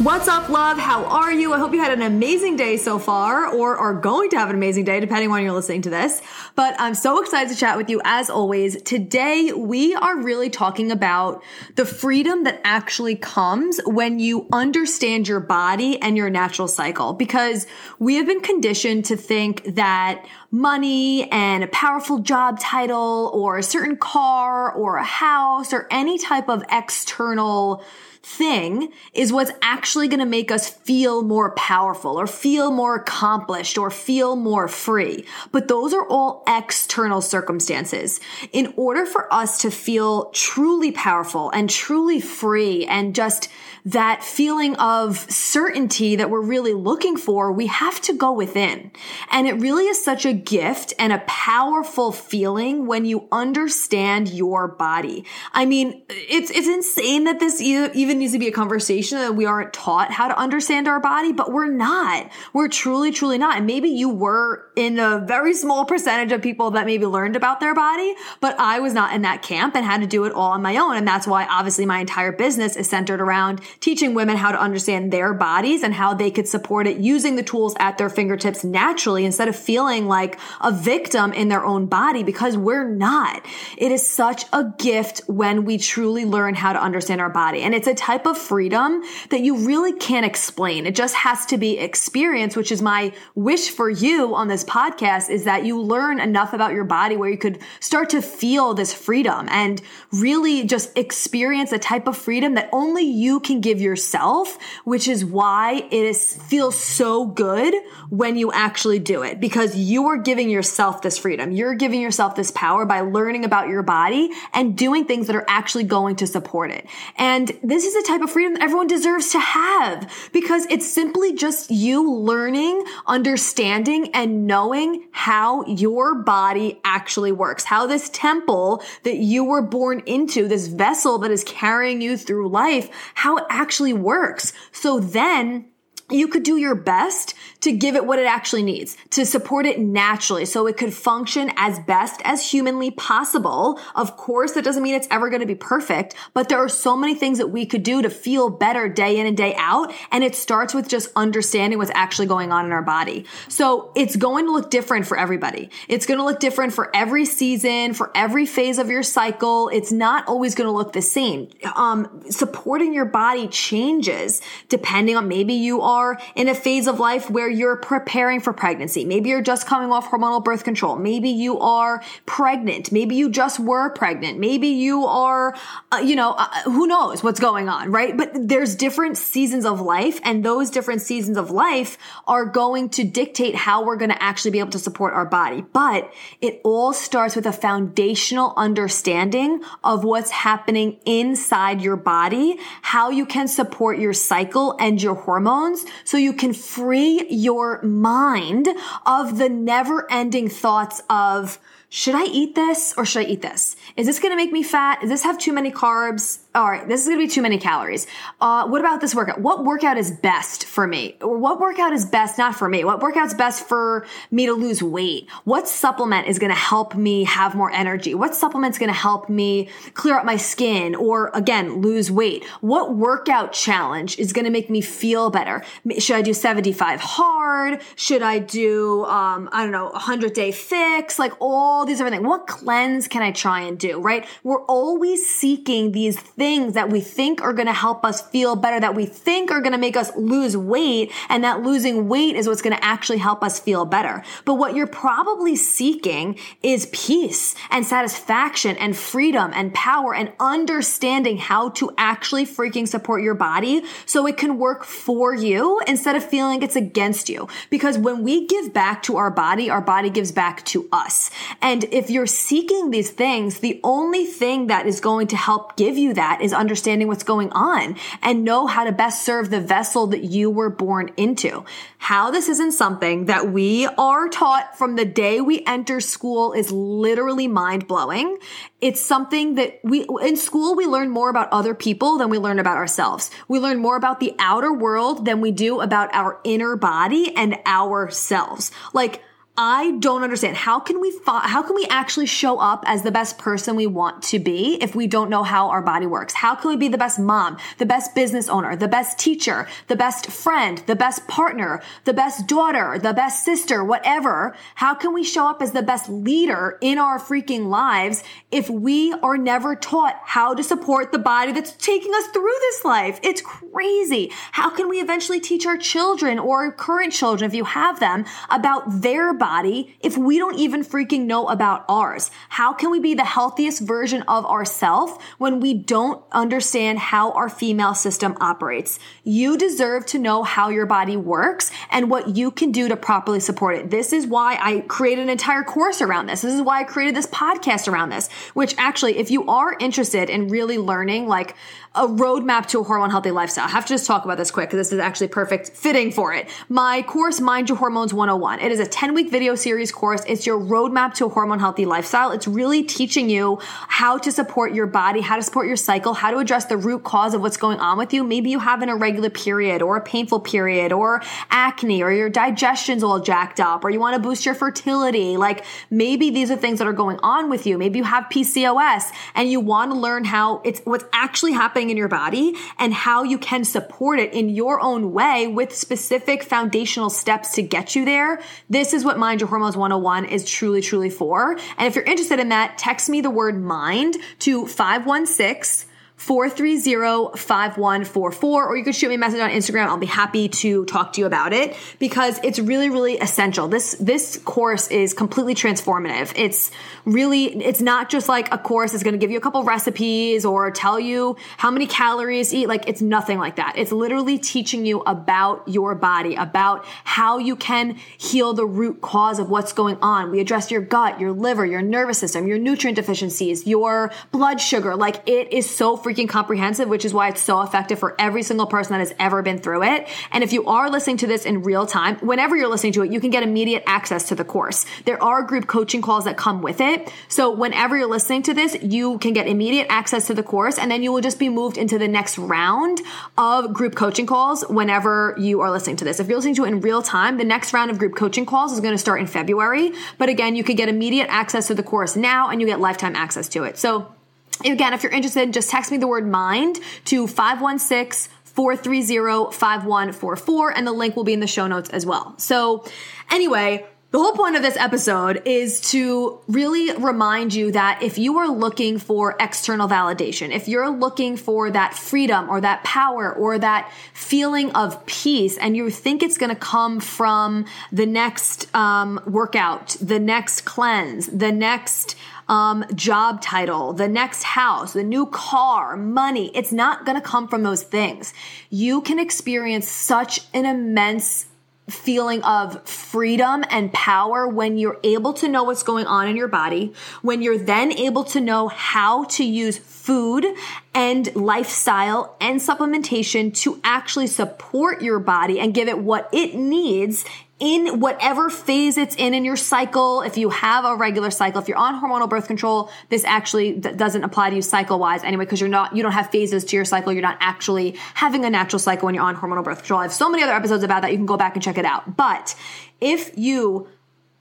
What's up, love? How are you? I hope you had an amazing day so far or are going to have an amazing day, depending on when you're listening to this. But I'm so excited to chat with you as always. Today, we are really talking about the freedom that actually comes when you understand your body and your natural cycle because we have been conditioned to think that money and a powerful job title or a certain car or a house or any type of external thing is what's actually going to make us feel more powerful or feel more accomplished or feel more free. But those are all external circumstances. In order for us to feel truly powerful and truly free and just that feeling of certainty that we're really looking for, we have to go within. And it really is such a gift and a powerful feeling when you understand your body. I mean, it's, it's insane that this even needs to be a conversation that we aren't taught how to understand our body, but we're not. We're truly, truly not. And maybe you were in a very small percentage of people that maybe learned about their body, but I was not in that camp and had to do it all on my own. And that's why obviously my entire business is centered around teaching women how to understand their bodies and how they could support it using the tools at their fingertips naturally instead of feeling like a victim in their own body because we're not. It is such a gift when we truly learn how to understand our body. And it's a type of freedom that you really can't explain. It just has to be experienced, which is my wish for you on this podcast is that you learn enough about your body where you could start to feel this freedom and really just experience a type of freedom that only you can give yourself, which is why it is, feels so good when you actually do it because you are giving yourself this freedom. You're giving yourself this power by learning about your body and doing things that are actually going to support it. And this is a type of freedom everyone deserves to have because it's simply just you learning, understanding, and knowing how your body actually works, how this temple that you were born into, this vessel that is carrying you through life, how it actually works. So then you could do your best to give it what it actually needs, to support it naturally so it could function as best as humanly possible. Of course, that doesn't mean it's ever going to be perfect, but there are so many things that we could do to feel better day in and day out. And it starts with just understanding what's actually going on in our body. So it's going to look different for everybody. It's going to look different for every season, for every phase of your cycle. It's not always going to look the same. Um, supporting your body changes depending on maybe you are are in a phase of life where you're preparing for pregnancy. Maybe you're just coming off hormonal birth control. Maybe you are pregnant. Maybe you just were pregnant. Maybe you are, uh, you know, uh, who knows what's going on, right? But there's different seasons of life and those different seasons of life are going to dictate how we're going to actually be able to support our body. But it all starts with a foundational understanding of what's happening inside your body, how you can support your cycle and your hormones so you can free your mind of the never ending thoughts of, should I eat this or should I eat this? Is this going to make me fat? Does this have too many carbs? All right, this is going to be too many calories. Uh, what about this workout? What workout is best for me? Or what workout is best not for me? What workout's best for me to lose weight? What supplement is going to help me have more energy? What supplement's going to help me clear up my skin or again, lose weight? What workout challenge is going to make me feel better? Should I do 75 hard? Should I do, um, I don't know, 100 day fix? Like all these different things. What cleanse can I try and do, right? We're always seeking these things things that we think are going to help us feel better, that we think are going to make us lose weight, and that losing weight is what's going to actually help us feel better. But what you're probably seeking is peace and satisfaction and freedom and power and understanding how to actually freaking support your body so it can work for you instead of feeling it's against you. Because when we give back to our body, our body gives back to us. And if you're seeking these things, the only thing that is going to help give you that is understanding what's going on and know how to best serve the vessel that you were born into. How this isn't something that we are taught from the day we enter school is literally mind blowing. It's something that we, in school, we learn more about other people than we learn about ourselves. We learn more about the outer world than we do about our inner body and ourselves. Like, I don't understand. How can we, how can we actually show up as the best person we want to be if we don't know how our body works? How can we be the best mom, the best business owner, the best teacher, the best friend, the best partner, the best daughter, the best sister, whatever? How can we show up as the best leader in our freaking lives if we are never taught how to support the body that's taking us through this life? It's crazy. How can we eventually teach our children or current children, if you have them, about their body? Body if we don't even freaking know about ours? How can we be the healthiest version of ourselves when we don't understand how our female system operates? You deserve to know how your body works and what you can do to properly support it. This is why I created an entire course around this. This is why I created this podcast around this, which actually, if you are interested in really learning like a roadmap to a hormone healthy lifestyle, I have to just talk about this quick because this is actually perfect fitting for it. My course, Mind Your Hormones 101. It is a 10 week video series course. It's your roadmap to a hormone healthy lifestyle. It's really teaching you how to support your body, how to support your cycle, how to address the root cause of what's going on with you. Maybe you have an irregular period or a painful period or acne or your digestion's all jacked up or you want to boost your fertility. Like maybe these are things that are going on with you. Maybe you have PCOS and you want to learn how it's what's actually happening in your body and how you can support it in your own way with specific foundational steps to get you there. This is what Mind Your Hormones 101 is truly, truly for. And if you're interested in that, text me the word mind to 516 430-5144 or you could shoot me a message on Instagram. I'll be happy to talk to you about it because it's really really essential. This this course is completely transformative. It's really it's not just like a course that's going to give you a couple recipes or tell you how many calories eat. Like it's nothing like that. It's literally teaching you about your body, about how you can heal the root cause of what's going on. We address your gut, your liver, your nervous system, your nutrient deficiencies, your blood sugar. Like it is so freaking comprehensive, which is why it's so effective for every single person that has ever been through it. And if you are listening to this in real time, whenever you're listening to it, you can get immediate access to the course. There are group coaching calls that come with it. So whenever you're listening to this, you can get immediate access to the course and then you will just be moved into the next round of group coaching calls whenever you are listening to this. If you're listening to it in real time, the next round of group coaching calls is going to start in February. But again, you can get immediate access to the course now and you get lifetime access to it. So Again, if you're interested, just text me the word mind to 516 430 5144, and the link will be in the show notes as well. So, anyway, the whole point of this episode is to really remind you that if you are looking for external validation, if you're looking for that freedom or that power or that feeling of peace, and you think it's going to come from the next um, workout, the next cleanse, the next um, job title, the next house, the new car, money. It's not going to come from those things. You can experience such an immense feeling of freedom and power when you're able to know what's going on in your body, when you're then able to know how to use food and lifestyle and supplementation to actually support your body and give it what it needs in whatever phase it's in in your cycle. If you have a regular cycle, if you're on hormonal birth control, this actually doesn't apply to you cycle wise anyway, because you're not, you don't have phases to your cycle. You're not actually having a natural cycle when you're on hormonal birth control. I have so many other episodes about that. You can go back and check it out. But if you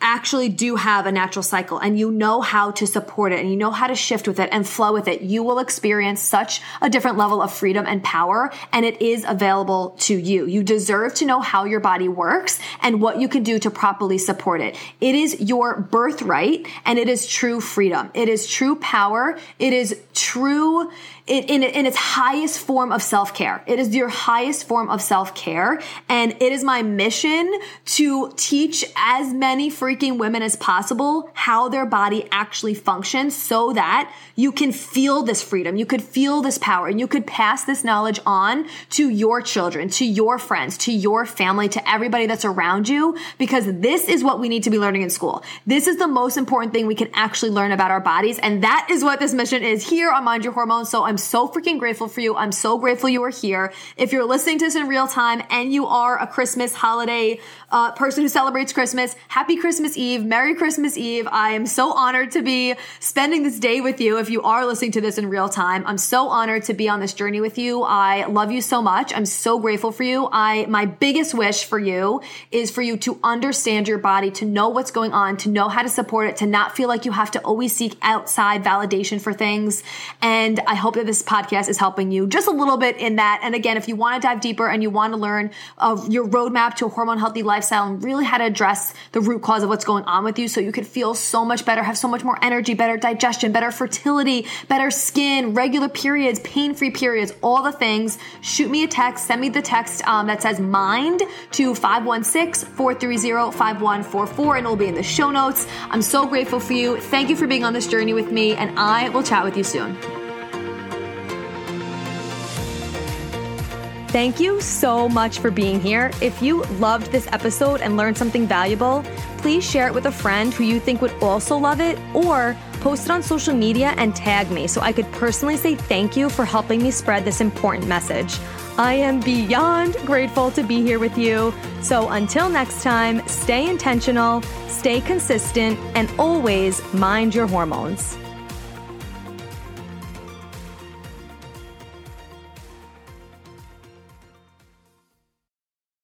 actually do have a natural cycle and you know how to support it and you know how to shift with it and flow with it, you will experience such a different level of freedom and power. And it is available to you. You deserve to know how your body works and what you can do to properly support it. It is your birthright and it is true freedom. It is true power. It is true it, in, in its highest form of self care. It is your highest form of self care. And it is my mission to teach as many freaking women as possible how their body actually functions so that you can feel this freedom. You could feel this power and you could pass this knowledge on to your children, to your friends, to your family, to everybody that's around you, because this is what we need to be learning in school. This is the most important thing we can actually learn about our bodies. And that is what this mission is here on Mind Your Hormones. So I'm I'm so freaking grateful for you. I'm so grateful you are here. If you're listening to this in real time and you are a Christmas holiday uh, person who celebrates Christmas, happy Christmas Eve, Merry Christmas Eve. I am so honored to be spending this day with you. If you are listening to this in real time, I'm so honored to be on this journey with you. I love you so much. I'm so grateful for you. I, my biggest wish for you is for you to understand your body, to know what's going on, to know how to support it, to not feel like you have to always seek outside validation for things. And I hope that this podcast is helping you just a little bit in that. And again, if you want to dive deeper and you want to learn of your roadmap to a hormone healthy lifestyle and really how to address the root cause of what's going on with you so you could feel so much better, have so much more energy, better digestion, better fertility, better skin, regular periods, pain free periods, all the things, shoot me a text, send me the text um, that says mind to 516 430 5144 and it'll be in the show notes. I'm so grateful for you. Thank you for being on this journey with me, and I will chat with you soon. Thank you so much for being here. If you loved this episode and learned something valuable, please share it with a friend who you think would also love it or post it on social media and tag me so I could personally say thank you for helping me spread this important message. I am beyond grateful to be here with you. So until next time, stay intentional, stay consistent, and always mind your hormones.